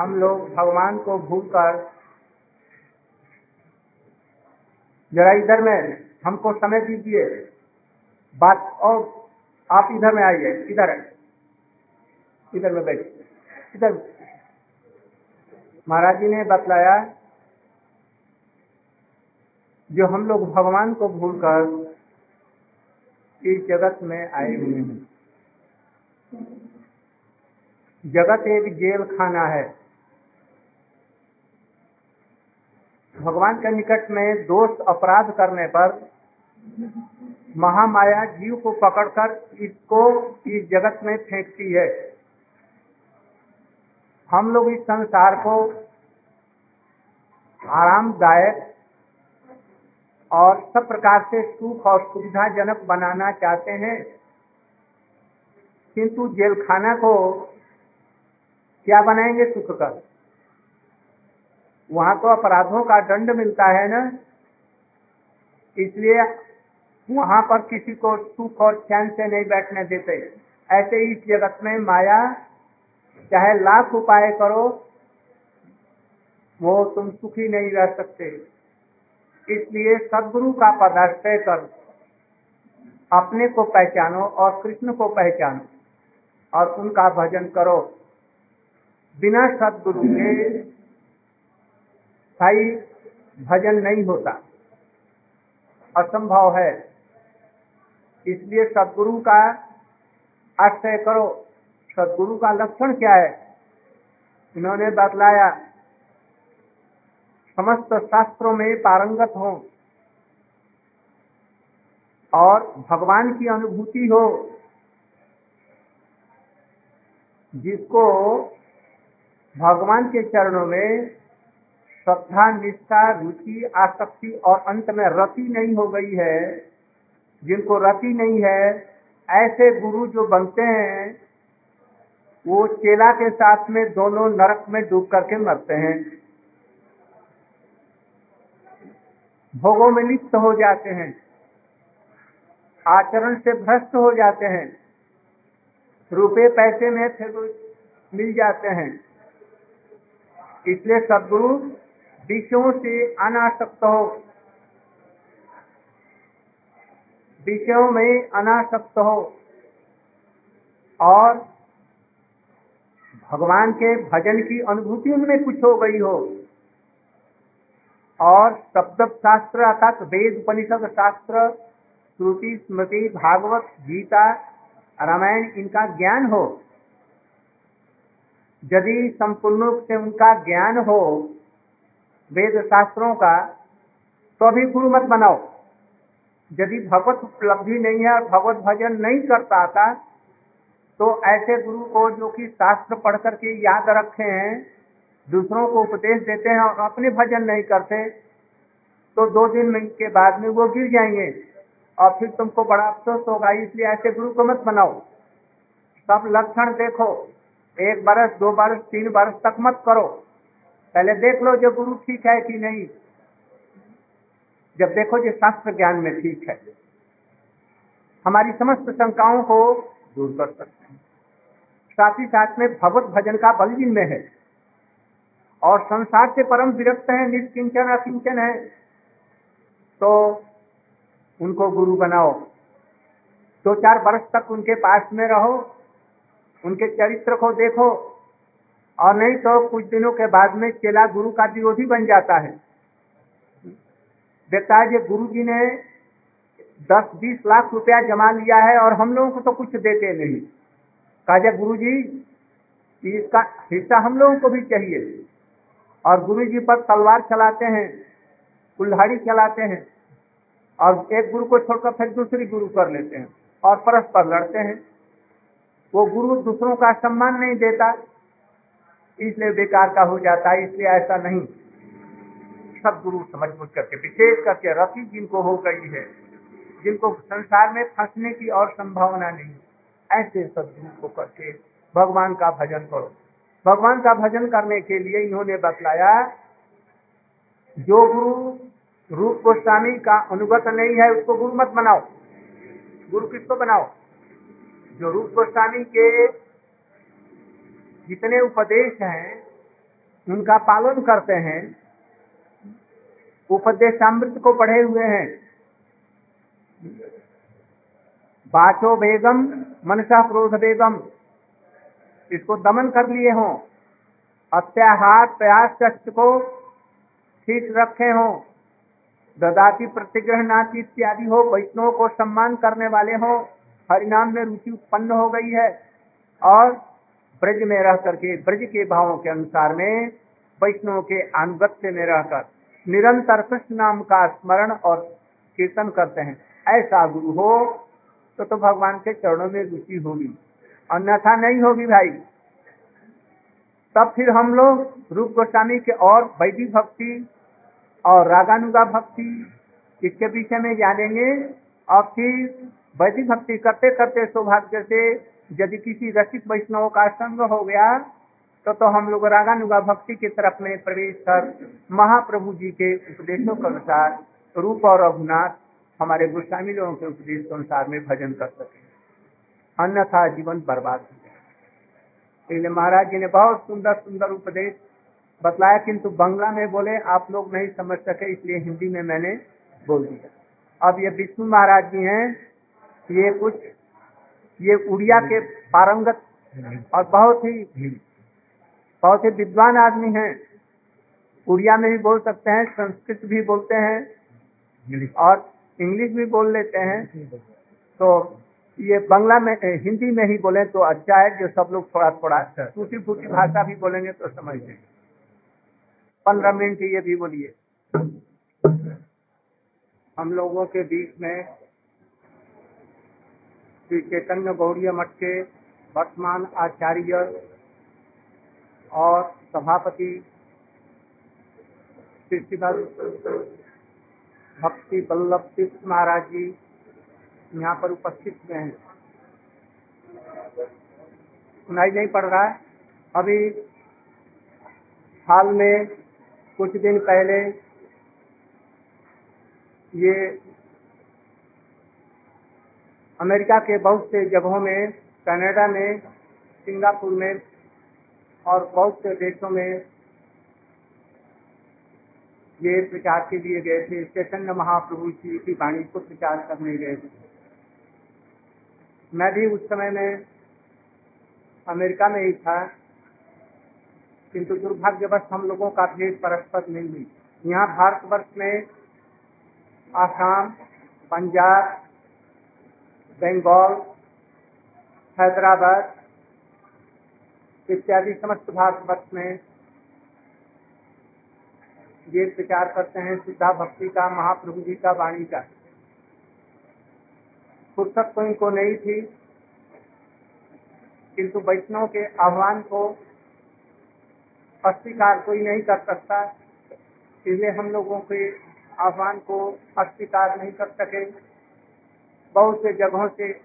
हम लोग भगवान को भूलकर जरा इधर में हमको समय दीजिए। बात और आप इधर में आइए, इधर। इधर में बैठिए। इधर। महाराज जी ने बतलाया जो हम लोग भगवान को भूलकर इस जगत में आए हुए हैं। जगत एक जेल खाना है। भगवान के निकट में दोष, अपराध करने पर महामाया जीव को पकड़कर इसको इस जगत में फेंकती है। हम लोग इस संसार को आरामदायक और सब प्रकार से सुख और सुविधाजनक बनाना चाहते हैं, किंतु जेलखाना को क्या बनाएँगे सुख कर वहाँ तो अपराधों का दंड मिलता है ना? इसलिए वहाँ पर किसी को सुख और चैन से नहीं बैठने देते। ऐसे इस जगत में माया, चाहे लाख उपाय करो, वो तुम सुखी नहीं रह सकते। इसलिए सदगुरु का पदाश्रय कर अपने को पहचानो और कृष्ण को पहचानो और उनका भजन करो। बिना सदगुरु के स्थायी भजन नहीं होता। असंभव है। इसलिए सदगुरु का आश्रय करो। सदगुरु का लक्षण क्या है? इन्होंने बतलाया, समस्त शास्त्रों में पारंगत हो और भगवान की अनुभूति हो, जिसको भगवान के चरणों में श्रद्धा, निष्ठा, रुचि, आसक्ति और अंत में रति नहीं हो गई है। जिनको रति नहीं है, ऐसे गुरु जो बनते हैं, वो चेला के साथ में दोनों नरक में डूब करके मरते हैं। भोगों में लिप्त हो जाते हैं, आचरण से भ्रष्ट हो जाते हैं, रुपए पैसे में फिर मिल जाते हैं। इसलिए सदगुरु विषयों से अनासक्त हो। विषयों में अनासक्त हो। और भगवान के भजन की अनुभूति उनमें कुछ हो गई हो। और शब्द शास्त्र अर्थात वेद उपनिषद शास्त्र, श्रुति, स्मृति, भागवत, गीता, रामायण, इनका ज्ञान हो। यदि संपूर्ण रूप से उनका ज्ञान हो वेद शास्त्रों का तो अभी गुरु मत बनाओ। यदि भगवत उपलब्धि नहीं है और भगवत भजन नहीं कर पाता तो ऐसे गुरु को जो कि शास्त्र पढ़ करके याद रखे हैं, दूसरों को उपदेश देते हैं और अपने भजन नहीं करते तो दो दिन के बाद में वो गिर जाएँगे। और फिर तुमको बड़ा अफसोस होगा, इसलिए ऐसे गुरु को मत बनाओ। सब लक्षण देखो। एक बरस, दो बरस, तीन बरस तक मत करो। पहले देख लो जो गुरु ठीक है कि नहीं। जब देखो जो शास्त्र ज्ञान में ठीक है। हमारी समस्त शंकाओं को दूर कर सकते हैं। साथ ही साथ में भगवत भजन का बल जिनमें है। और संसार से परम विरक्त है, निष्किंचन, अकिंचन है। तो उनको गुरु बनाओ। दो चार वर्ष तक उनके पास में रहो। उनके चरित्र को देखो। और नहीं तो कुछ दिनों के बाद में चेला गुरु का विरोधी बन जाता है। देखता है गुरु जी ने दस, बीस लाख रुपया जमा लिया है और हम लोगों को तो कुछ देते नहीं। कहा जाए गुरु जी इसका हिस्सा हम लोगों को भी चाहिए। और गुरु जी पर तलवार चलाते हैं, कुल्हाड़ी चलाते हैं और एक गुरु को छोड़कर फिर दूसरी गुरु कर लेते हैं और परस्पर लड़ते हैं। वो गुरु दूसरों का सम्मान नहीं देता। इसलिए बेकार का हो जाता है, इसलिए ऐसा नहीं। सब गुरु समझ बुझ करके, विशेष करके रफी जिनको हो गई है, जिनको संसार में फंसने की और संभावना नहीं, ऐसे सदगुरु को करके भगवान का भजन करो। भगवान का भजन करने के लिए इन्होंने बतलाया, जो गुरु रूप गोस्वामी का अनुगत नहीं है, उसको गुरु मत बनाओ। गुरु किसको बनाओ? जो रूप गोस्वामी के जितने उपदेश हैं, उनका पालन करते हैं। उपदेशामृत को पढ़े हुए हैं। बाचो बेगम मनसा क्रोध बेगम इसको दमन कर लिए हों। अत्याहार प्रयास कष्ट को ठीक रखे हों। ददाती प्रतिग्रह नाची इत्यादि हो, वैष्णव को सम्मान करने वाले हो। हरिनाम में रुचि उत्पन्न हो गई है। और ब्रज में रह करके, ब्रज के भावों के अनुसार में वैष्णव के अनुगत्य में रहकर निरंतर कृष्ण नाम का स्मरण और कीर्तन करते हैं। ऐसा गुरु हो तो तो भगवान के चरणों में रुचि होगी। अन्यथा नहीं होगी भाई। तब फिर हम लोग रूप गोस्वामी के और वैदिक भक्ति और रागानुगा भक्ति, इसके पीछे में जानेंगे। और फिर वैदिक भक्ति करते करते सौभाग्य से यदि किसी रसिक वैष्णव का संग हो गया तो तो हम लोग रागानुगा भक्ति की तरफ़ में प्रवेश कर महाप्रभु जी के उपदेशों के अनुसार रूप और रघुनाथ हमारे गोस्वामी लोगों के उपदेश के अनुसार में भजन कर सके। अन्यथा जीवन बर्बाद हो जाए। इसलिए महाराज जी ने बहुत सुंदर सुंदर उपदेश बतलाया, किंतु बंगला में बोले, आप लोग नहीं समझ सके, इसलिए हिंदी में मैंने बोल दिया। अब ये विष्णु महाराज जी हैं, ये कुछ ये उड़िया के पारंगत और बहुत ही बहुत ही विद्वान आदमी हैं। उड़िया में भी बोल सकते हैं, संस्कृत भी बोलते हैं और इंग्लिश भी बोल लेते हैं। तो ये बंगला में हिंदी में ही बोले तो अच्छा है, जो सब लोग थोड़ा थोड़ा टूटी फूटी भाषा भी बोलेंगे तो समझ लेंगे। पंद्रह मिनट ये भी बोलिए। हम लोगों के बीच में श्री चैतन्य गौड़ीय मठ के वर्तमान आचार्य और सभापति भक्ति बल्लभ तीर्थ महाराज जी यहाँ पर उपस्थित हुए हैं। सुनाई नहीं पड़ रहा है। अभी हाल में कुछ दिन पहले ये अमेरिका के बहुत से जगहों में, कनाडा में, सिंगापुर में और बहुत से देशों में ये प्रचार के लिए गए थे। चैतन्य महाप्रभु जी की वाणी को प्रचार करने गए थे। मैं भी उस समय में अमेरिका में ही था, किंतु दुर्भाग्यवश हम लोगों का भेद परस्पर नहीं हुई। यहाँ भारतवर्ष में आसाम, पंजाब बंगाल, हैदराबाद इत्यादि समस्त भारतवर्ष में ये प्रचार करते हैं, सिद्धा भक्ति का, महाप्रभु जी का वाणी का। फुर्सत तो इनको नहीं थी, किंतु वैष्णव के आह्वान को अस्वीकार कोई नहीं कर सकता, इसलिए हम लोगों के आह्वान को अस्वीकार नहीं कर सके। बहुत से जगहों से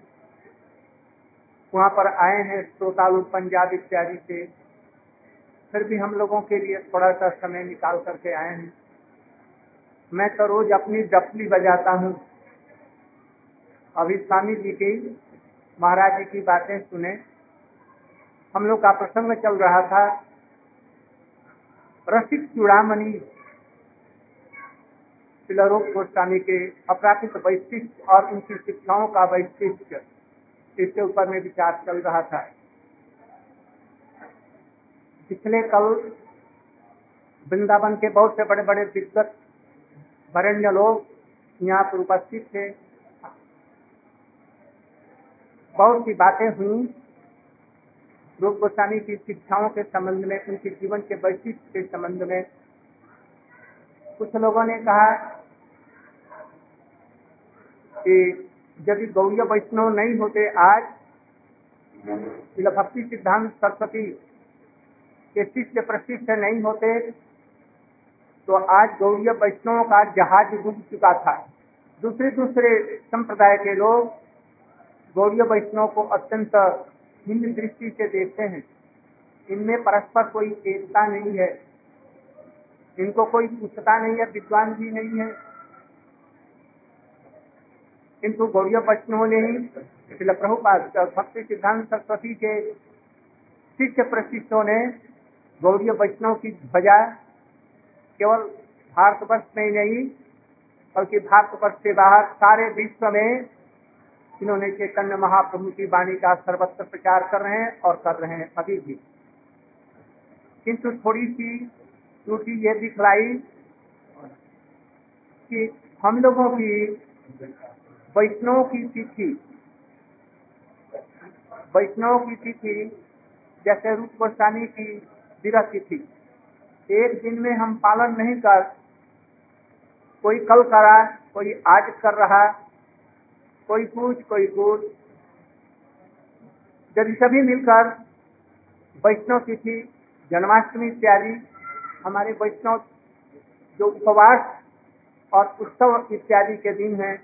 वहाँ पर आए हैं, श्रोतालु, पंजाब इत्यादि से। फिर भी हम लोगों के लिए थोड़ा सा समय निकाल करके आए हैं। मैं तो रोज अपनी डपली बजाता हूँ। अभी स्वामी जी की, महाराज जी की बातें सुने। हम लोग का प्रसंग चल रहा था, रसिक चूड़ामणि शिलारोप गोस्वामी के अपराधिक वैशिष्ट और उनकी शिक्षाओं का वैशिष्ट। इसके ऊपर में विचार चल रहा था। पिछले कल वृंदावन के बहुत से बड़े बड़े दिग्गत वरण्य लोग यहाँ पर उपस्थित थे। बहुत सी बातें हुई। रूप गोस्वामी की शिक्षाओं के संबंध में, उनके जीवन के वैशिष्ट के संबंध में कुछ लोगों ने कहा कि यदि गौरी वैष्णव नहीं होते आज भक्ति सिद्धांत सरस्वती के शिष्य प्रशिष्ट नहीं होते तो आज गौरी वैष्णव का जहाज़ डूब चुका था। दूसरे दूसरे संप्रदाय के लोग गौरी वैष्णव को अत्यंत भिन्न दृष्टि से देखते हैं। इनमें परस्पर कोई एकता नहीं है। इनको कोई उच्चता नहीं है, विद्वान भी नहीं है। किंतु गौरी वैष्णव ने ही प्रभुपाद भक्ति सिद्धांत सरस्वती के शिष्य प्रशिष्टों ने गौड़ीय वैष्णव की ध्वजा केवल भारतवर्ष में ही नहीं, बल्कि भारतवर्ष से बाहर सारे विश्व में इन्होंने चैतन्य महाप्रभु की वाणी का सर्वत्र प्रचार कर रहे हैं और कर रहे हैं अभी भी। किंतु थोड़ी सी त्रुटि ये दिखलाई कि हम लोगों की वैष्णव की तिथि, वैष्णव की तिथि जैसे रूप गोस्वामी की विरह तिथि। एक दिन में हम पालन नहीं कर, कोई कल करा, कोई आज कर रहा, कोई कुछ कोई कुछ यदि सभी मिलकर वैष्णव तिथि, जन्माष्टमी इत्यादि हमारे वैष्णव जो उपवास और उत्सव इत्यादि के दिन हैं,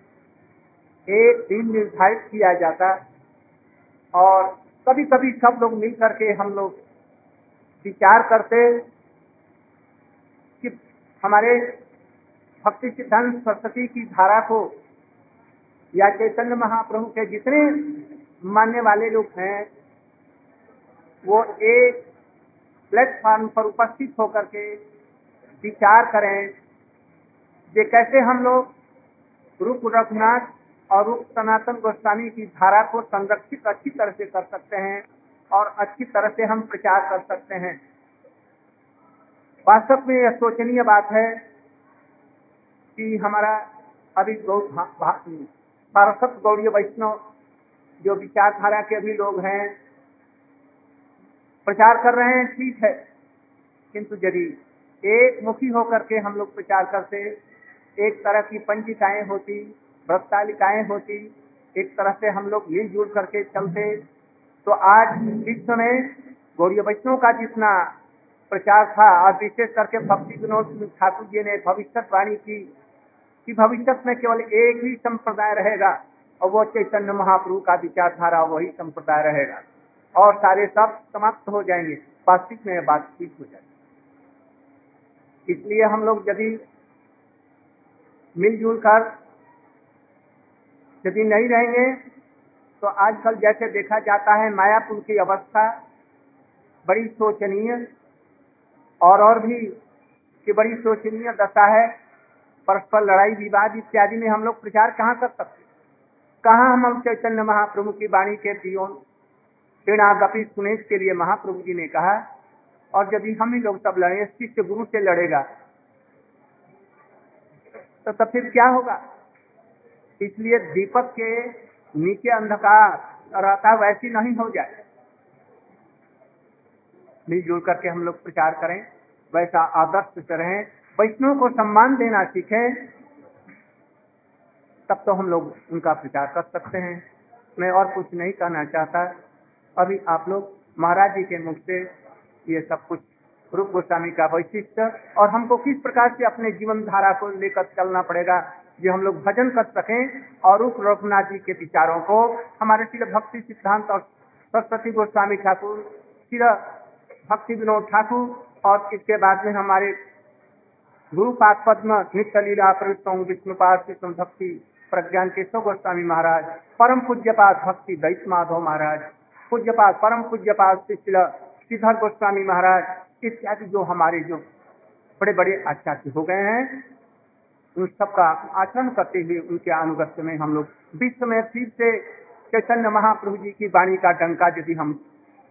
एक दिन निर्धारित किया जाता और कभी कभी सब लोग मिल करके हम लोग विचार करते कि हमारे भक्ति सिद्धांत सरस्वती की धारा को या चैतन्य महाप्रभु के जितने मानने वाले लोग हैं, वो एक प्लेटफॉर्म पर उपस्थित होकर के विचार करें कि कैसे हम लोग रूप रघुनाथ और रूप सनातन गोस्वामी की धारा को संरक्षित अच्छी तरह से कर सकते हैं और अच्छी तरह से हम प्रचार कर सकते हैं। वास्तव में यह सोचनीय बात है कि हमारा अभी पारसत गौड़ी वैष्णव जो विचारधारा के अभी लोग हैं प्रचार कर रहे हैं, ठीक है। किंतु यदि एक मुखी होकर के हम लोग प्रचार करते, एक तरह की पंजिकाएँ होती व्रतालिकाएँ होती, एक तरह से हम लोग मिलजुल करके चलते तो आज विश्व में गौरी वैष्णव का जितना प्रचार था और विशेष करके भक्ति विनोद ठाकुर जी ने भविष्यवाणी की, कि भविष्य में केवल एक ही संप्रदाय रहेगा, और वो चैतन्य महाप्रभु का विचारधारा, वही संप्रदाय रहेगा। और सारे सब समाप्त हो जाएँगे। वास्तविक में बात ठीक हो जाएगी। इसलिए हम लोग यदि मिलजुल कर यदि नहीं रहेंगे तो आजकल जैसे देखा जाता है, मायापुर की अवस्था बड़ी शोचनीय और और भी की बड़ी शोचनीय दशा है। परस्पर लड़ाई, विवाद इत्यादि में हम लोग प्रचार कहाँ कर सकते कहाँ हम चैतन्य महाप्रभु की वाणी के दियों गपी सुनेश के लिए महाप्रभु जी ने कहा, और यदि हम ही लोग सब लड़े शिष्य गुरु से लड़ेगा। तो तब फिर क्या होगा? इसलिए दीपक के नीचे अंधकार रहता वैसी नहीं हो जाए। मिलजुल करके हम लोग प्रचार करें, वैसा आदर्श से रहें, वैष्णव को सम्मान देना सीखें, तब तो हम लोग उनका प्रचार कर सकते हैं। मैं और कुछ नहीं कहना चाहता। अभी आप लोग महाराज जी के मुख से ये सब कुछ रूप गोस्वामी का वैशिष्ट और हमको किस प्रकार से अपने जीवन धारा को लेकर चलना पड़ेगा जो हम लोग भजन कर सकें और रूप रघुनाथ जी के विचारों को हमारे शिल भक्ति सिद्धांत और सरस्वती गोस्वामी ठाकुर शिल भक्ति विनोद ठाकुर और इसके बाद में हमारे गुरु पाद पद्म, नित्य लीला, प्रवृत्तों विष्णुपाद भक्ति प्रज्ञान केशव गोस्वामी महाराज, परम पूज्यपाद भक्ति दैत माधव महाराज। पूज्यपाद परम पूज्यपाद श्रीधर गोस्वामी महाराज इत्यादि जो हमारे जो बड़े बड़े आचार्य हो गए हैं उन सबका आचरण करते हुए उनके अनुगत्य में हम लोग विश्व में फिर से चैतन्य महाप्रभु जी की वाणी का डंका यदि हम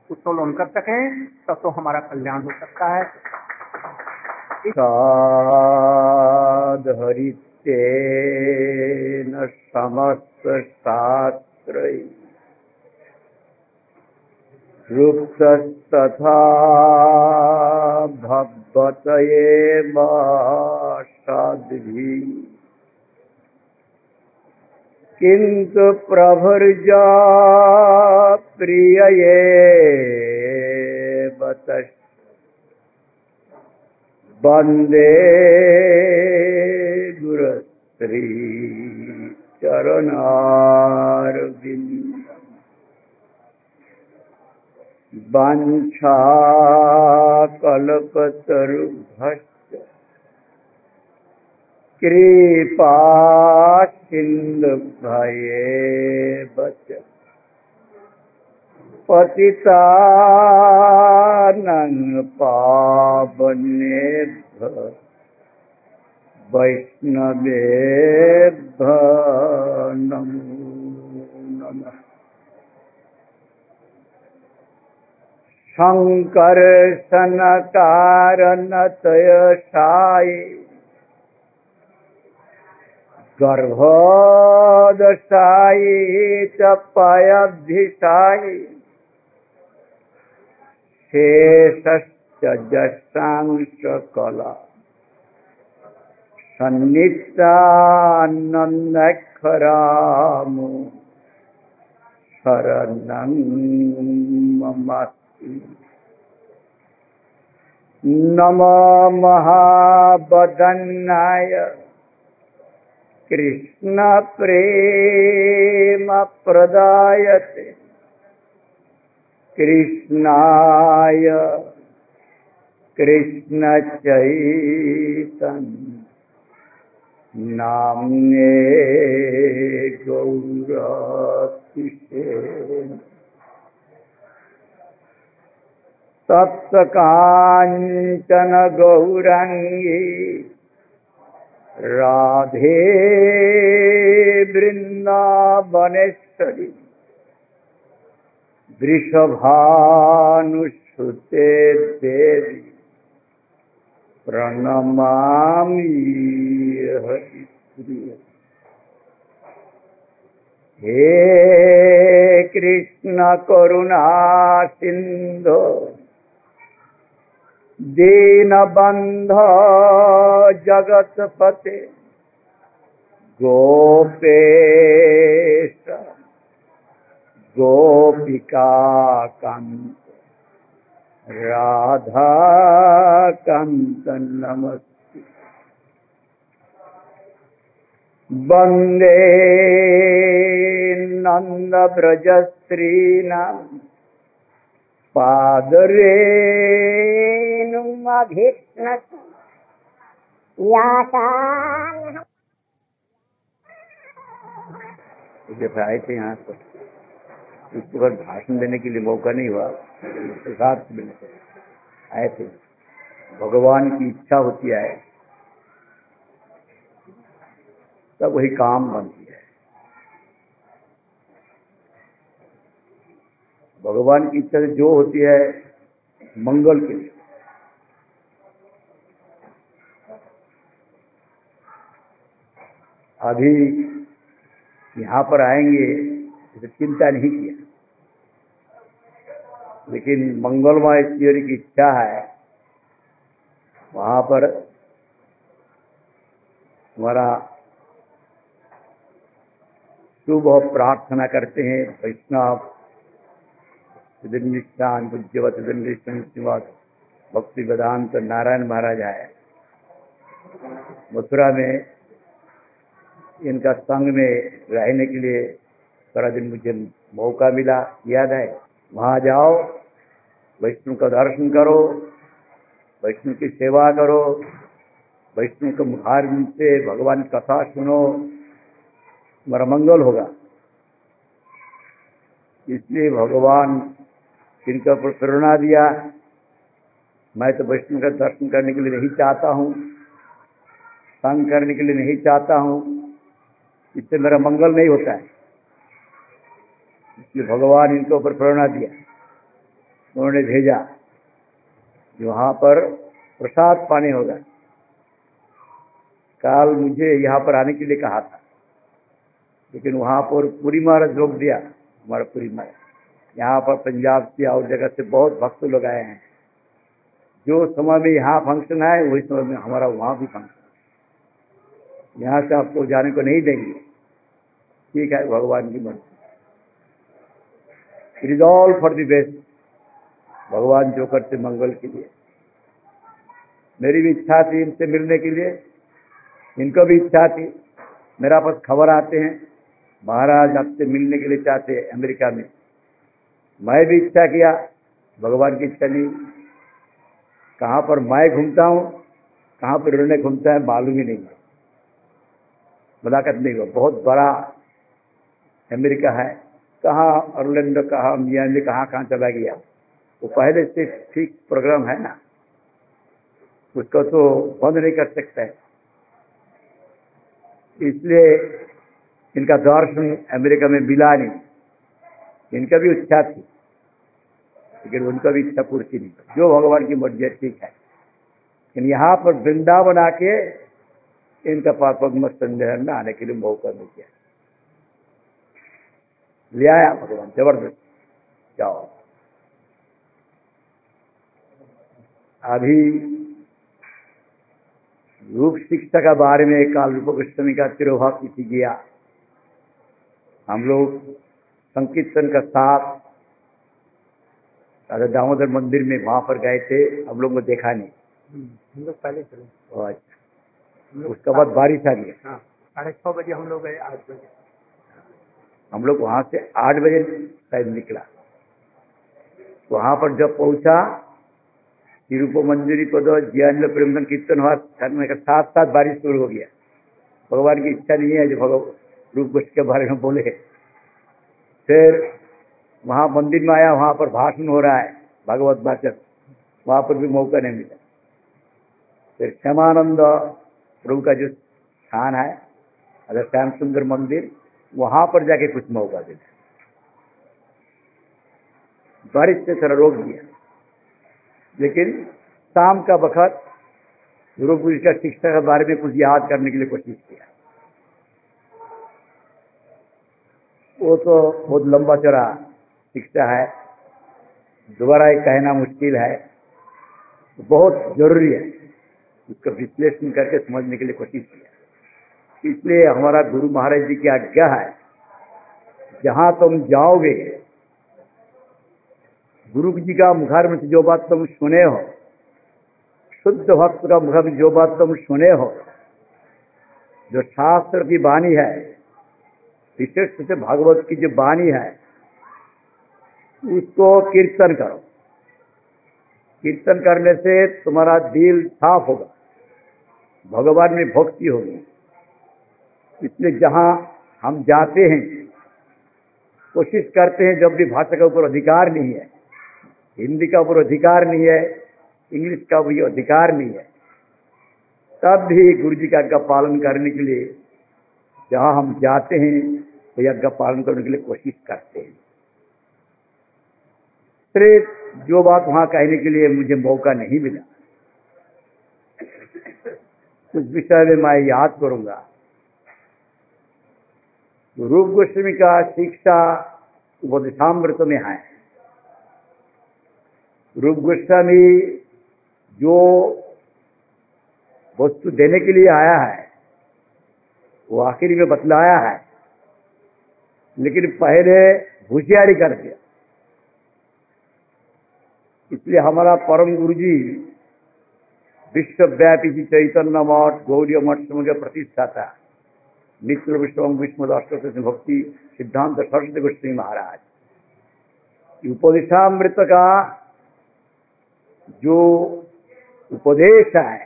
उत्तोलन कर सके तब तो, हमारा कल्याण हो सकता है। समस्त शास्त्र रुक्तस्तथा भवतये मादिभि किन्तु प्रभुर्जा प्रियये बत वंदे गुरश्री चरणारविन्द। वाञ्छाकल्पतरुभश्च कृपा सिन्धुभयेव च पतितानं पावनेभ्य। वैष्णवेभ्य नमो नमः शङ्कर्षणकारणतय साई गर्भोदशायी च पयब्धिशायी शेषश्च जशांशकला सन्नित्यानन्दखरामो शरणं ममास्ति नमो महावदन्नाय कृष्णप्रेमप्रदायते। कृष्णाय कृष्णचैतन् नाम्ने गौरतिशे तप्तकाञ्चन गौरङ्गी राधे वृन्दावनेश्वरी। वृषभानुश्रुते देवी। प्रणमामि हरिप्रिय। हे कृष्ण करुणा सिन्धो दीनबन्ध जगत्पते गोपेश गोपिकान्त राधाकान्त नमस्ते। वंदे नन्दव्रजस्त्रीणाम् पादरेणुमभिष्णत् आए थे यहाँ पर। भाषण देने के लिए मौका नहीं हुआ। प्रसाद मिलने से आए थे। भगवान की इच्छा होती है। तब वही काम बनती है। भगवान की इच्छा जो होती है, मंगल के लिए। अभी यहाँ पर आएँगे, इसे चिंता नहीं किया। लेकिन मंगलमय ईश्वरी की इच्छा है, वहाँ पर हमारा शुभ प्रार्थना करते हैं, वैष्णव सिद्धिष्ठान पूज्यवत सिद्धिष्ठान भक्ति वेदांत, नारायण महाराज आए। मथुरा में इनका संग में रहने के लिए सारा दिन मुझे मौका मिला, याद है। वहाँ जाओ वैष्णव का दर्शन करो वैष्णव की सेवा करो वैष्णव के मुखार से भगवान कथा सुनो। तुम्हारा मंगल होगा। इसलिए भगवान इनके ऊपर प्रेरणा दिया। मैं तो वैष्णव का दर्शन करने के लिए नहीं चाहता हूँ, संग करने के लिए नहीं चाहता हूँ। इससे मेरा मंगल नहीं होता है। इसलिए भगवान इनके ऊपर प्रेरणा दिया। उन्होंने भेजा। वहाँ पर प्रसाद पाने होगा। काल मुझे यहाँ पर आने के लिए कहा था। लेकिन वहाँ पर पूरी महाराज रोक दिया। हमारा पूरी महाराज। यहाँ पर पंजाब से और जगह से बहुत भक्त लोग आए हैं। जो समय में यहाँ फ़ंक्शन है वही समय में हमारा वहाँ भी फ़ंक्शन यहाँ से आपको जाने को नहीं देंगे। ठीक है, भगवान की मर्ज़ी। It is all for the best भगवान जो करते मंगल के लिए। मेरी भी इच्छा थी इनसे मिलने के लिए। इनको भी इच्छा थी। मेरा पास खबर आते हैं। महाराज आपसे मिलने के लिए चाहते हैं अमेरिका में। मैं भी इच्छा किया। भगवान की इच्छा नहीं। कहाँ पर मैं घूमता हूँ, कहाँ पर इन्होंने घूमता है, मालूम ही नहीं। है मुलाकात नहीं हुआ। बहुत बड़ा अमेरिका है। कहाँ ऑर्लैंडो, कहाँ मियामी, कहाँ कहाँ चला गया? वो पहले से ठीक प्रोग्राम है ना? उसको तो बंद नहीं कर सकता। इसलिए इनका दर्शन अमेरिका में मिला नहीं। इनका भी इच्छा थी, लेकिन उनका भी इच्छा पूर्ति नहीं। जो भगवान की मर्ज़ी ठीक है। लेकिन यहाँ पर वृंदावन आके इनका पापक संदेह में आने के लिए मौका मिल गया ले आया भगवान ज़बरदस्त। जाओ। अभी रूप शिक्षा का बारे में काल रूप गोस्वामी का तिरुभाव किसी गया। हम लोग संकीर्तन का साथ राजा दामोदर मंदिर में वहाँ पर गए थे हम लोग को देखा नहीं। हम लोग पहले चले। अच्छा। उसके बाद बारिश आ गई हाँ। साढ़े छः बजे हम लोग गए आठ बजे। हम लोग वहाँ से आठ बजे शायद निकला। वहाँ पर जब पहुँचा तिरुप मंजूरी पद ज्ञान प्रेमधन कीर्तन हुआ का साथ साथ बारिश शुरू हो गया। भगवान की इच्छा नहीं है जो भगवान रूप गोष्ठ के बारे में बोले। फिर वहाँ मंदिर में आया वहाँ पर भाषण हो रहा है भगवत वाचन वहाँ पर भी मौका नहीं मिला। फिर श्यामानंद प्रभु का जो स्थान है, अगर श्याम सुंदर मंदिर, वहाँ पर जाके कुछ मौका मिला बारिश से थोड़ा रोक दिया। लेकिन शाम का वक्त गुरु गुरु का शिक्षा के बारे में कुछ याद करने के लिए कोशिश किया। वो तो बहुत लंबा चौड़ा शिक्षा है। दोबारा कहना मुश्किल है। बहुत ज़रूरी है। उसका विश्लेषण करके समझने के लिए कोशिश किया। इसलिए हमारा गुरु महाराज जी की आज्ञा है, जहाँ तुम जाओगे, गुरु जी का मुखार में जो बात तुम सुने हो, शुद्ध भक्त का मुखार में जो बात तुम सुने हो, जो शास्त्र की वाणी है, विशेष से भागवत की जो वाणी है, उसको कीर्तन करो। कीर्तन करने से तुम्हारा दिल साफ़ होगा। भगवान में भक्ति होगी। इसलिए जहाँ हम जाते हैं, कोशिश करते हैं, जब भी भाषा का ऊपर अधिकार नहीं है, हिंदी का ऊपर अधिकार नहीं है, इंग्लिश का भी अधिकार नहीं है, तब भी गुरु जी का पालन करने के लिए, जहाँ हम जाते हैं तो यज्ञ पालन करने के लिए कोशिश करते हैं। जो बात वहाँ कहने के लिए मुझे मौका नहीं मिला उस विषय में मैं याद करूँगा। रूप गोस्वामी का शिक्षा उपदेशामृत में है। रूप गोस्वामी जो वस्तु देने के लिए आया है, वो आखिरी में बतलाया है, लेकिन पहले होशियारी कर दिया। इसलिए हमारा परम गुरु जी विश्वव्यापी चैतन्य मठ गौरी मठ के प्रतिष्ठाता नित्य विश्व विष्णु अष्टोत्तर भक्ति सिद्धांत सरस्वती गोस्वामी महाराज उपदेशामृत का जो उपदेश है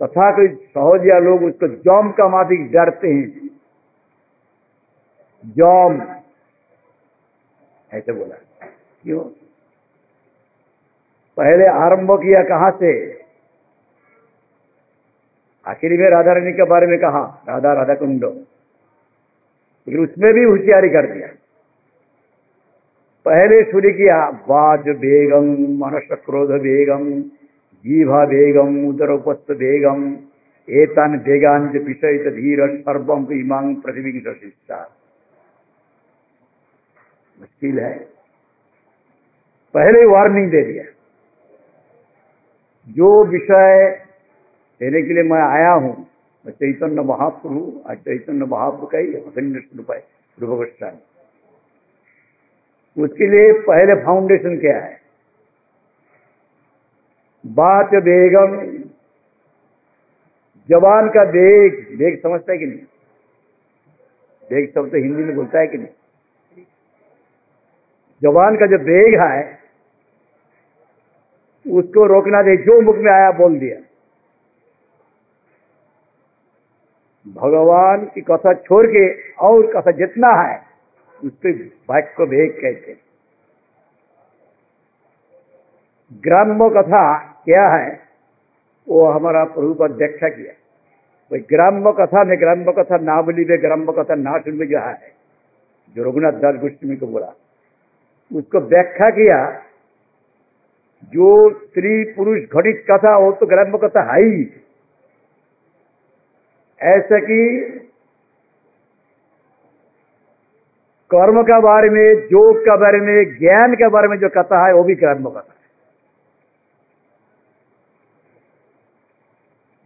तथा कोई सहोजिया लोग उसको जौम का माफिक डरते हैं जौम ऐसे बोला क्यों पहले आरंभ किया कहाँ से आखिरी में राधा रानी के बारे में कहा, राधा राधा कुंडो। लेकिन उसमें भी होशियारी कर दिया। पहले शुरू किया वाज बेगम, मनस क्रोध बेगम जीवा बेगम उदर उपस्थ बेगम एतन बेगान विषय धीर सर्वम इमांग की शिक्षा मुश्किल है। पहले वार्निंग दे दिया। जो विषय देने के लिए मैं आया हूँ। मैं चैतन्य महाप्रभु आज चैतन्य महाप्रभु का ही अखंड स्वरूप है रूप उसके लिए पहले फाउंडेशन क्या है? बात बेगम, जवान का बेग बेग समझता है कि नहीं? बेग शब्द तो हिंदी में बोलता है कि नहीं? जवान का जो बेग है, उसको रोकना दे जो मुख में आया बोल दिया। भगवान की कथा छोड़ के और कथा जितना है उसके वाक्य भेद कहते ग्राम्य कथा क्या है, वो हमारा प्रभु पर व्याख्या किया। वही ग्राम्य कथा में ग्राम्य कथा ना बोली वे ग्राम्य कथा ना सुन में जो है, जो रघुनाथ दास गोस्वामी को बोला, उसको व्याख्या किया, जो स्त्री पुरुष घटित कथा वो तो ग्राम्य कथा है ही। ऐसा कि कर्म के बारे में योग के बारे में, ज्ञान के बारे में जो कथा है, वो भी कर्म कथा है।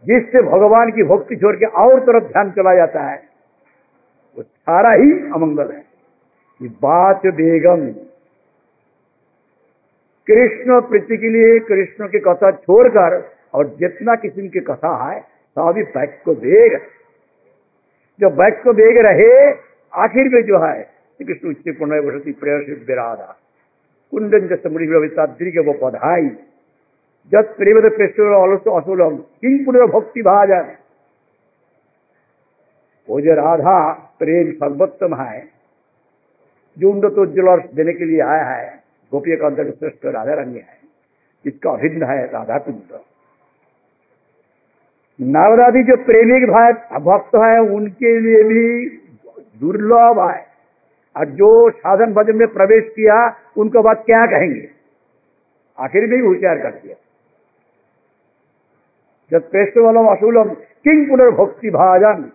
जिससे भगवान की भक्ति छोड़ के और तरफ़ ध्यान चला जाता है, वो सारा ही अमंगल है। बात बेगम। कृष्ण प्रीति के लिए कृष्ण की कथा छोड़कर और जितना किस्म की कथा है सभी बैक को वेग जो बैक को वेग रहे, आखिर में जो है कृष्ण उच्च पुण्य वसती प्रेरसित विराधा। कुंडन जैसे मुड़ी के वो पधाई जब अलस असुलम किंग पुण्य भक्ति भाजन। वो जो राधा प्रेम सर्वोत्तम है जो उन्नत उज्ज्वल देने के लिए आया है गोपी का अंतर श्रेष्ठ राधा रानी है इसका अभिन्न है राधा कुंड नारदादी जो प्रेमिक भाई, भक्त है, उनके लिए भी दुर्लभ है। और जो साधन भजन में प्रवेश किया, उनको बात क्या कहेंगे? आखिर ही होशियार कर दिया। जब प्रेष्ठ वालम असूलम किंग पुनर्भक्ति भाजन?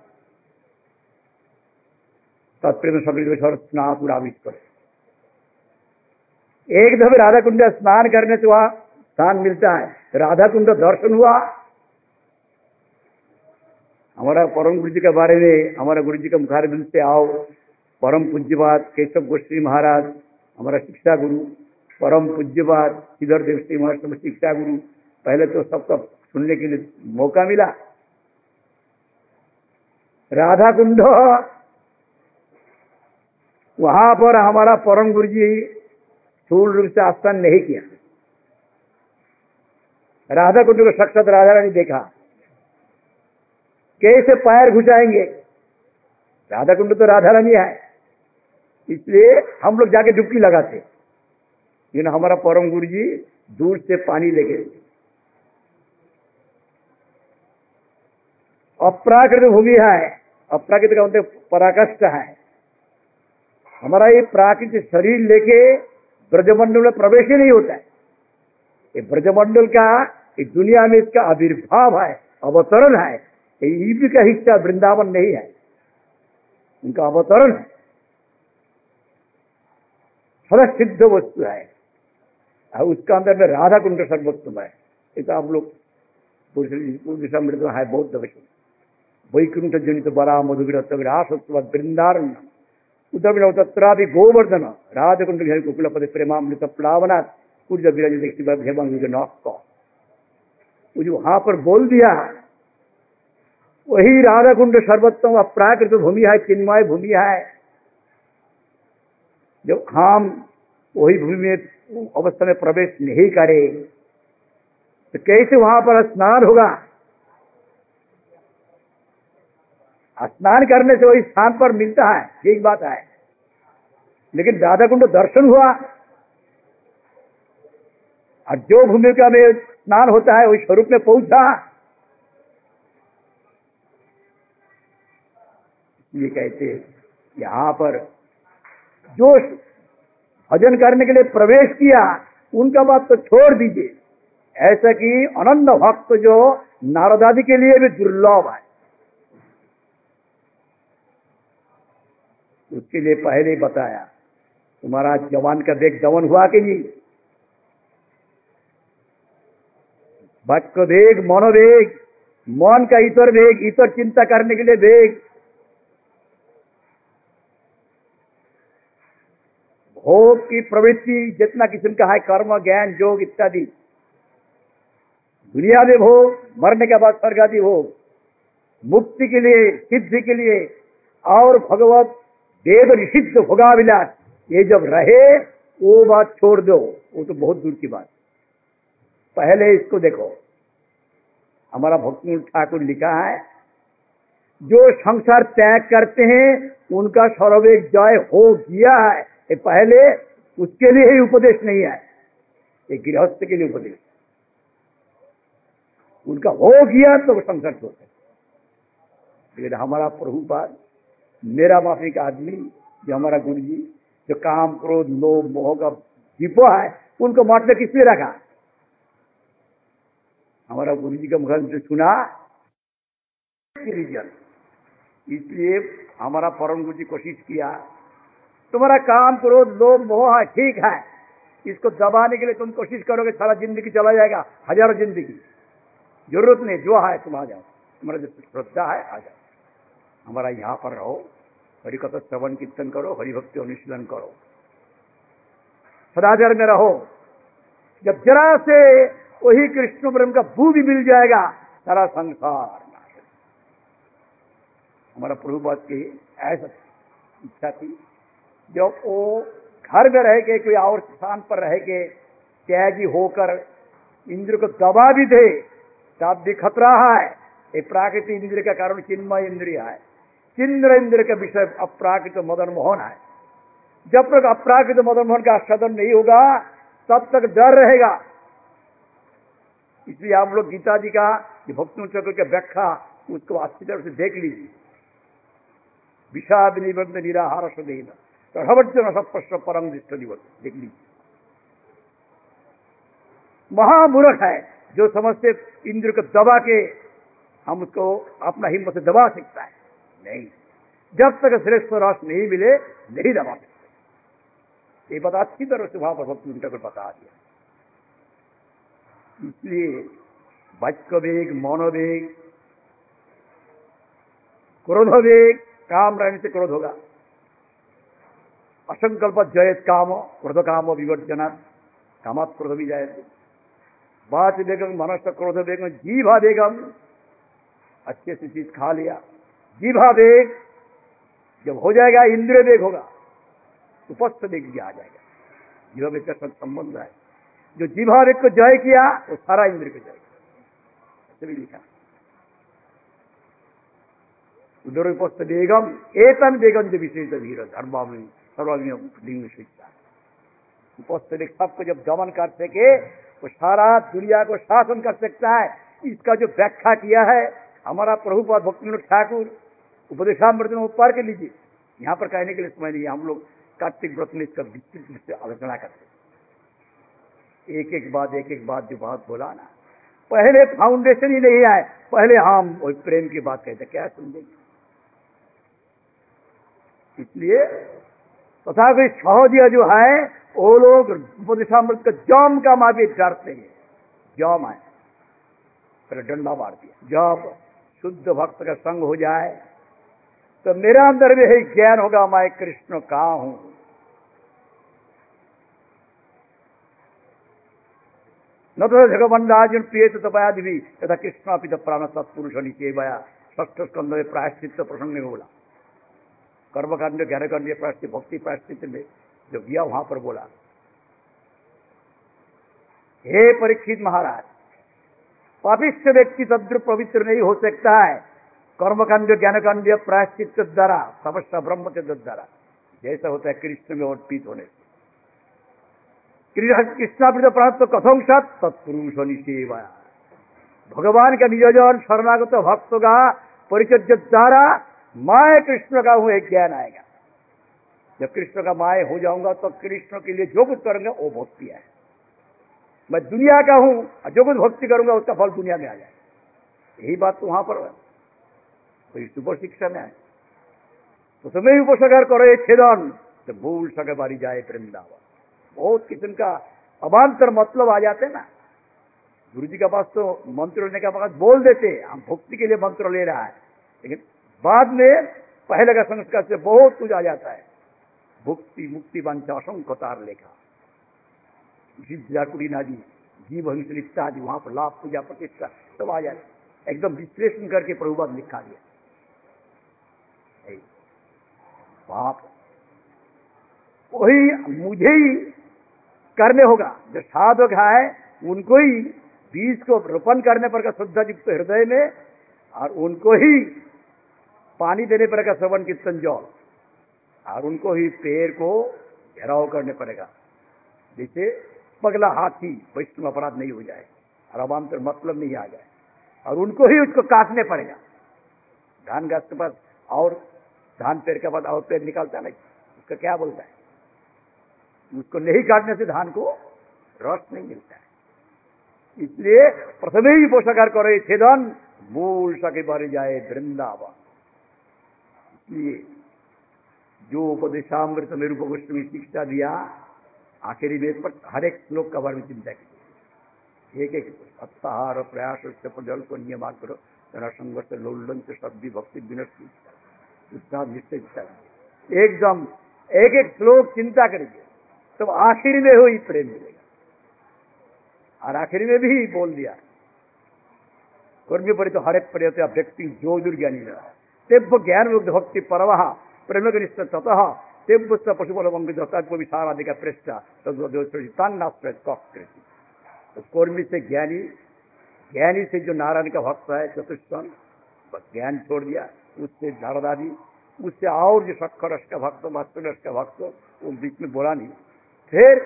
तत्प्रेम सकृत स्ना पूरा कर एक दफे राधा कुंड स्नान करने से वहाँ स्थान मिलता है। राधा कुंड दर्शन हुआ। हमारा परम गुरु जी के बारे में, हमारा गुरु जी का मुखारबिंद से आओ। परम पूज्यवाद केशव गोश्री महाराज, हमारा शिक्षा गुरु, परम पूज्यवाद इधर देव श्री महाराष्ट्र शिक्षा गुरु। पहले तो सबका सुनने के लिए मौका मिला। राधा कुंड वहाँ पर हमारा परम गुरु जी स्थूल रूप से आस्थान नहीं किया। राधा कुंड को साक्षात राधा रानी देखा। कैसे पैर घुसाएँगे। राधा कुंड तो राधा रानी है। इसलिए हम लोग जाके डुबकी लगाते। लेकिन हमारा परम गुरु जी दूर से पानी लेके अप्राकृत भूमि है। अप्राकृत का मतलब पराकष्ट है। हमारा ये प्राकृतिक शरीर लेके ब्रजमंडल में प्रवेश ही नहीं होता है। ये ब्रजमंडल का, इस दुनिया में इसका आविर्भाव है, अवतरण है। ईब का हिस्सा वृंदावन नहीं है। उनका अवतरण है। फल सिद्ध वस्तु है। और उसका अंदर में राधा कुंड सर्वोत्तम है। ये तो आप लोग है बौद्ध वचन वैकुंठ जनित बरा मधुगिर रासत्व वृंदारण्य। उदर तत्रापि गोवर्धन। राजकुंड कुकुलपति प्रेमामृत प्लावना कुछ विरज देखती वो वहाँ पर बोल दिया वही राधा कुंड सर्वोत्तम अप्राकृत भूमि है, चिन्मय भूमि है। जो हम वही भूमि में अवस्था में प्रवेश नहीं करे तो कैसे वहाँ पर स्नान होगा? स्नान करने से वही स्थान पर मिलता है, ठीक बात है। लेकिन राधा कुंड दर्शन हुआ। और जो भूमिका में स्नान होता है, वही स्वरूप में पहुँचा। ये कहते यहाँ पर जो भजन करने के लिए प्रवेश किया, उनका बात तो छोड़ दीजिए। ऐसा कि अनंत भक्त जो नारदादी के लिए भी दुर्लभ है। उसके लिए पहले ही बताया, तुम्हारा जवान का देख दमन हुआ कि नहीं? भक्त वेग मनोवेग मन का इतर वेग इतर चिंता करने के लिए वेग भोग की प्रवृत्ति, जितना किस्म का है, कर्म, ज्ञान, योग इत्यादि। दुनिया में भोग मरने के बाद स्वर्ग आदि भोग मुक्ति के लिए, सिद्धि के लिए, और भगवत देव निषिद्ध भोगा विलास ये जब रहे, वो बात छोड़ दो। वो तो बहुत दूर की बात। पहले इसको देखो। हमारा भक्ति ठाकुर लिखा है, जो संसार त्याग करते हैं, उनका सर्वेक जय हो गया है। ये पहले उसके लिए ही उपदेश नहीं है ये गृहस्थ के लिए उपदेश। उनका हो गया तो वो संसार छोड़ते लेकिन हमारा प्रभुपाद, मेरा माफ़ी का आदमी, जो हमारा गुरु जी जो काम क्रोध, लोभ, मोह का दीपो है, उनको मारने किस लिए रखा? हमारा गुरु जी का मुख से सुना। इसलिए हमारा परम गुरु जी कोशिश किया। तुम्हारा काम क्रोध लोभ मोह, है, ठीक है। इसको दबाने के लिए तुम कोशिश करोगे, सारा ज़िंदगी चला जाएगा, हज़ारों ज़िंदगी। ज़रूरत नहीं, जो है, तुम आ जाओ। तुम्हारा जो श्रद्धा है, आ जाओ। हमारा यहाँ पर रहो, हरिकथा श्रवण कीर्तन करो, हरिभक्ति अनुशीलन करो। सदाचार में रहो। जब जरा से वही कृष्ण ब्रह्म का भू भी मिल जाएगा, सारा संसार हमारा प्रभुपाद की ऐसा इच्छा थी जब वो घर में रह के कोई और स्थान पर रह के त्यागी होकर इंद्र को दबा भी दे, तब भी खतरा है। ये प्राकृतिक इंद्र का कारण चिन्मय इंद्रिय है। चिंद्र इंद्र का विषय अप्राकृत मदन मोहन है। जब तक अप्राकृत मदन मोहन का आस्वादन नहीं होगा, तब तक डर रहेगा। इसलिए आप लोग गीता जी का भक्तों चक्र की व्याख्या, उसको अच्छी तरह से देख लीजिए। विषाद निबंध निराहार सदेन। प्रभवचन सप्रश्न परम दृष्ट दिवस देख लीजिए। महामूर्ख है, जो समझते इंद्र को दबा के हम उसको अपना हिम्मत से दबा सकता है। नहीं। जब तक श्रेष्ठ रस नहीं मिले, नहीं दबा सकते। ये बात अच्छी तरह से वहाँ पर भक्ति उनका बता दिया। इसलिए वाक्य वेग मनोवेग, क्रोधवेग, काम रहने से क्रोध होगा। असंकल्प जयत काम क्रोध काम विवर्जना कामात क्रोध भी जाए बात बेगम मनस क्रोध बेगम जीवा बेगम अच्छे से चीज़ खा लिया। जीवा वेग जब हो जाएगा, इंद्रिय वेग होगा। उपस्थ वेग भी आ जाएगा। जीवा वेग का सब संबंध है? जो जीवा वेग को जय किया, वो सारा इंद्र को जय ऐसे भी लिखा। उदर उपस्थ बेगम एतन वेगम जो विशेष धीर धर्मावली सर्वाग्नि शिक्षा उपस्थ वेग सबको जब दमन कर सके वो सारा दुनिया को शासन कर सकता है। इसका जो व्याख्या किया है, हमारा प्रभुपाद भक्ति ठाकुर उपदेशामृत में उपहार के लीजिए। यहाँ पर कहने के लिए समय नहीं, हम लोग कार्तिक व्रत में इसका विस्तृत रूप से आलोचना करते एक एक बात, एक एक बात जो बात बोला ना। पहले फाउंडेशन ही नहीं आए, पहले हम प्रेम की बात कहते, क्या समझेंगे? इसलिए तथा कोई सहोदय जो है, वो लोग उपदेशामृत का जम का माँ भी डरते हैं। जम है। पहले डंडा मार दिया। जब शुद्ध भक्त का संग हो जाए तो मेरा अंदर भी यही ज्ञान होगा, मैं कृष्ण कहा हूँ? न तो जगबंधार्जुन प्रिय तो तपायादि भी, तथा कृष्ण अपनी प्राण सत्पुरुष नीचे बया ष्ठ स्कंद प्रायश्चित प्रसंग में बोला। कर्मकांड ज्ञान कांड भक्ति प्रायश्चित में जो किया, वहाँ पर बोला। हे परीक्षित महाराज, पापिष्ट व्यक्ति तद्र पवित्र नहीं हो सकता है। कर्मकांड, ज्ञानकांड प्रायश्चित द्वारा समस्या ब्रह्म के द्वारा। जैसा होता है कृष्ण में अर्पित होने से। कृष्णापृत प्राप्त कथम सत तत्पुरुष निषेवा भगवान का नियोजन शरणागत भक्त का परिचर्य द्वारा मैं कृष्ण का हूँ एक ज्ञान आएगा। जब कृष्ण का माए हो जाऊँगा तो कृष्ण के लिए जो कुछ करूँगा, वो भक्ति है। मैं दुनिया का हूँ जो कुछ भक्ति करूँगा, उसका फल दुनिया में आ जाए यही बात तो वहाँ पर तो सुपर शिक्षा में है। तो भी उपसगर करो, ये छेदन। तो भूल सके बारी जाए वृंदावन। बहुत किस्म का अबांतर मतलब आ जाते ना। गुरु जी के पास तो मंत्र लेने के बाद बोल देते हम भक्ति के लिए मंत्र ले रहा है। लेकिन बाद में पहले का संस्कार से बहुत कुछ आ जाता है। भुक्ति, मुक्ति वंचा असंख्यतार लेखा। कुड़ीना जी जीव हिंसलिप्ता आदि, वहाँ पर लाभ, पूजा, प्रतिष्ठा, सब आ जाए। एकदम विश्लेषण करके प्रभुवाद लिखा दिया। वहाँ वही मुझे ही करने होगा। जो साधक है, उनको ही बीज को रोपण करने पर का शुद्ध युक्त हृदय में, और उनको ही पानी देने पड़ेगा श्रवण कीर्तन जल और उनको ही पेड़ को घेराव करने पड़ेगा। जैसे पगला हाथी वैष्णव अपराध नहीं हो जाए और अवान्तर मतलब नहीं आ जाए, और उनको ही उसको काटने पड़ेगा। धान गाछ के बाद और धान पेड़ के बाद और पेड़ निकालता नहीं, उसका क्या बोलता है? उसको नहीं काटने से धान को रस नहीं मिलता है। इसलिए प्रथम ही पोषाकार करे छेदन, मूल सके भर जाए वृंदावन। इसलिए जो उपदेशामृत निरूप गोष्ठी में शिक्षा दिया, आखिरी में पर हर एक श्लोक का बारे में चिंता की। एक एक सप्ताहार प्रयास प्रजल को नियमान करो। तेरा संघर्ष लोलन से शब्दी भक्ति विनष्टि निश्चय एकदम एक एक श्लोक चिंता करेंगे तो आखिर में हुई प्रेम मिलेगा। और आखिरी में भी बोल दिया। कर्मी पड़े तो हर एक होते व्यक्ति जो दुर्ज्ञानी रहा तेब्ब ज्ञान मुग्ध भक्ति परवह प्रेम निष्ठ ततः, तेब्ब पशुबल वंगित विशाराधिका पृष्ठा तो कर्मी से ज्ञानी ज्ञानी से जो नारायण का भक्त है चतुष्टन ज्ञान छोड़ दिया, उससे नारदादी उससे और जो शक्कर रस का भक्त मस्त का भक्त, वो बीच में बोला नहीं। फिर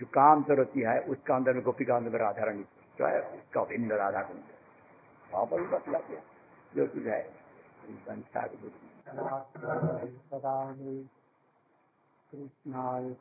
जो काम तो रहती है, उसका अंदर में गोपी का अंदर में राधा रानी उसका भिन्न राधा कुंड वापस बतला दिया जो कुछ है। संख्या सदा कृष्णाय